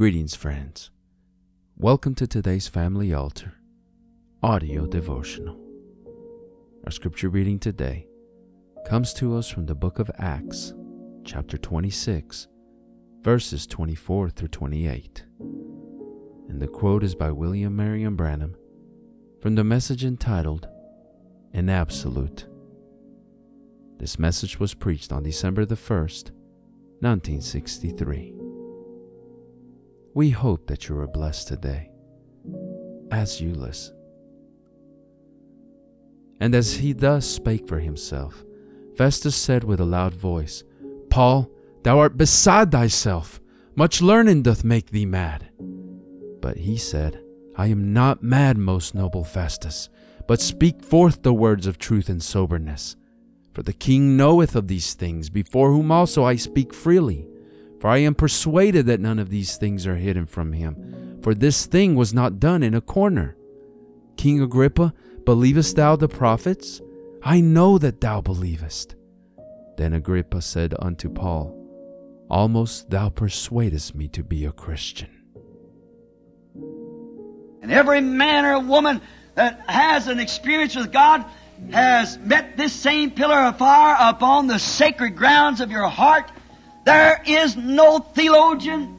Greetings, friends. Welcome to today's Family Altar audio devotional. Our scripture reading today comes to us from the book of Acts, chapter 26, verses 24 through 28. And the quote is by William Marion Branham from the message entitled An Absolute. This message was preached on December the 1st, 1963. We hope that you are blessed today as you listen. And as he thus spake for himself, Festus said with a loud voice, Paul, thou art beside thyself. Much learning doth make thee mad. But he said, I am not mad, most noble Festus, but speak forth the words of truth and soberness. For the king knoweth of these things, before whom also I speak freely. For I am persuaded that none of these things are hidden from him. For this thing was not done in a corner. King Agrippa, believest thou the prophets? I know that thou believest. Then Agrippa said unto Paul, Almost thou persuadest me to be a Christian. And every man or woman that has an experience with God has met this same pillar of fire upon the sacred grounds of your heart there is no theologian,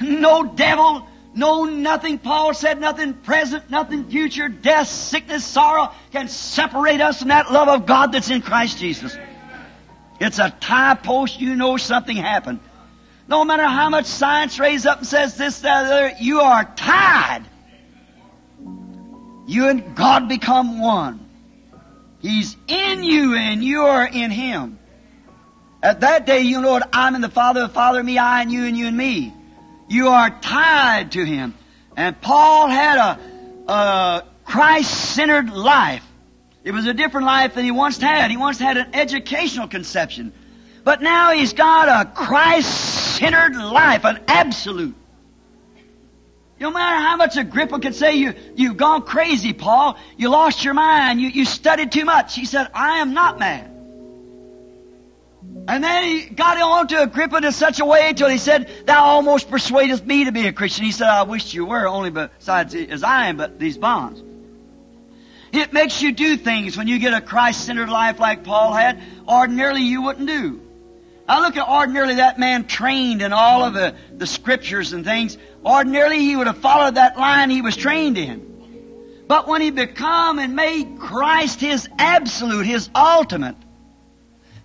no devil, no nothing. Paul said nothing present, nothing future, death, sickness, sorrow can separate us from that love of God that's in Christ Jesus. It's a tie post, you know something happened. No matter how much science raises up and says this, that, other, you are tied. You and God become one. He's in you and you are in Him. At that day, you know what? I'm in the Father, the Father, me, I, and you, and you, and me. You are tied to Him. And Paul had a, a Christ-centered life. It was a different life than he once had. He once had an educational conception. But now he's got a Christ-centered life, an absolute. No matter how much Agrippa could say you, you've gone crazy, Paul, you lost your mind, you, you studied too much. He said, I am not mad. And then he got on to Agrippa in such a way until he said, Thou almost persuadest me to be a Christian. He said, I wish you were, only besides as I am, but these bonds. It makes you do things when you get a Christ-centered life like Paul had, ordinarily you wouldn't do. I look at ordinarily that man trained in all of the, the scriptures and things. Ordinarily he would have followed that line he was trained in. But when he become and made Christ his absolute, his ultimate,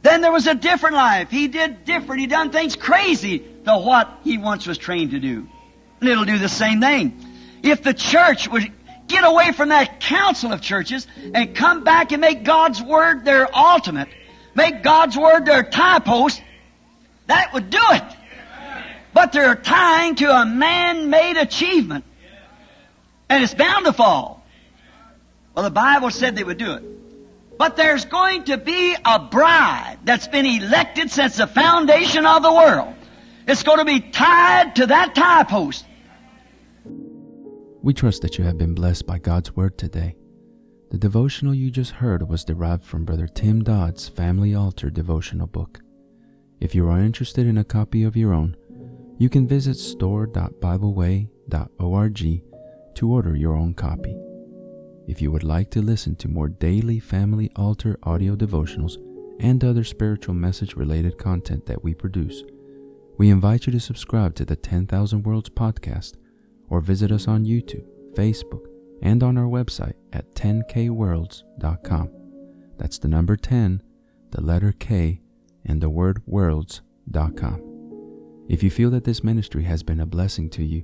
then there was a different life. He did different. He done things crazy to what he once was trained to do. And it'll do the same thing. If the church would get away from that council of churches and come back and make God's Word their ultimate, make God's Word their tie post, that would do it. But they're tying to a man-made achievement. And it's bound to fall. Well, the Bible said they would do it. But there's going to be a bride that's been elected since the foundation of the world. It's going to be tied to that tie post. We trust that you have been blessed by God's Word today. The devotional you just heard was derived from Brother Tim Dodd's Family Altar devotional book. If you are interested in a copy of your own, you can visit store.bibleway.org to order your own copy. If you would like to listen to more daily family altar audio devotionals and other spiritual message related content that we produce, we invite you to subscribe to the 10,000 Worlds podcast or visit us on YouTube, Facebook, and on our website at 10kworlds.com. That's the number 10, the letter K, and the word worlds.com. If you feel that this ministry has been a blessing to you,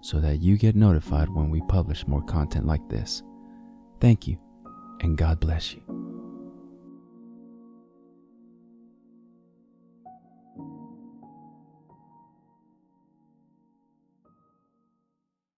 so that you get notified when we publish more content like this. Thank you, and God bless you.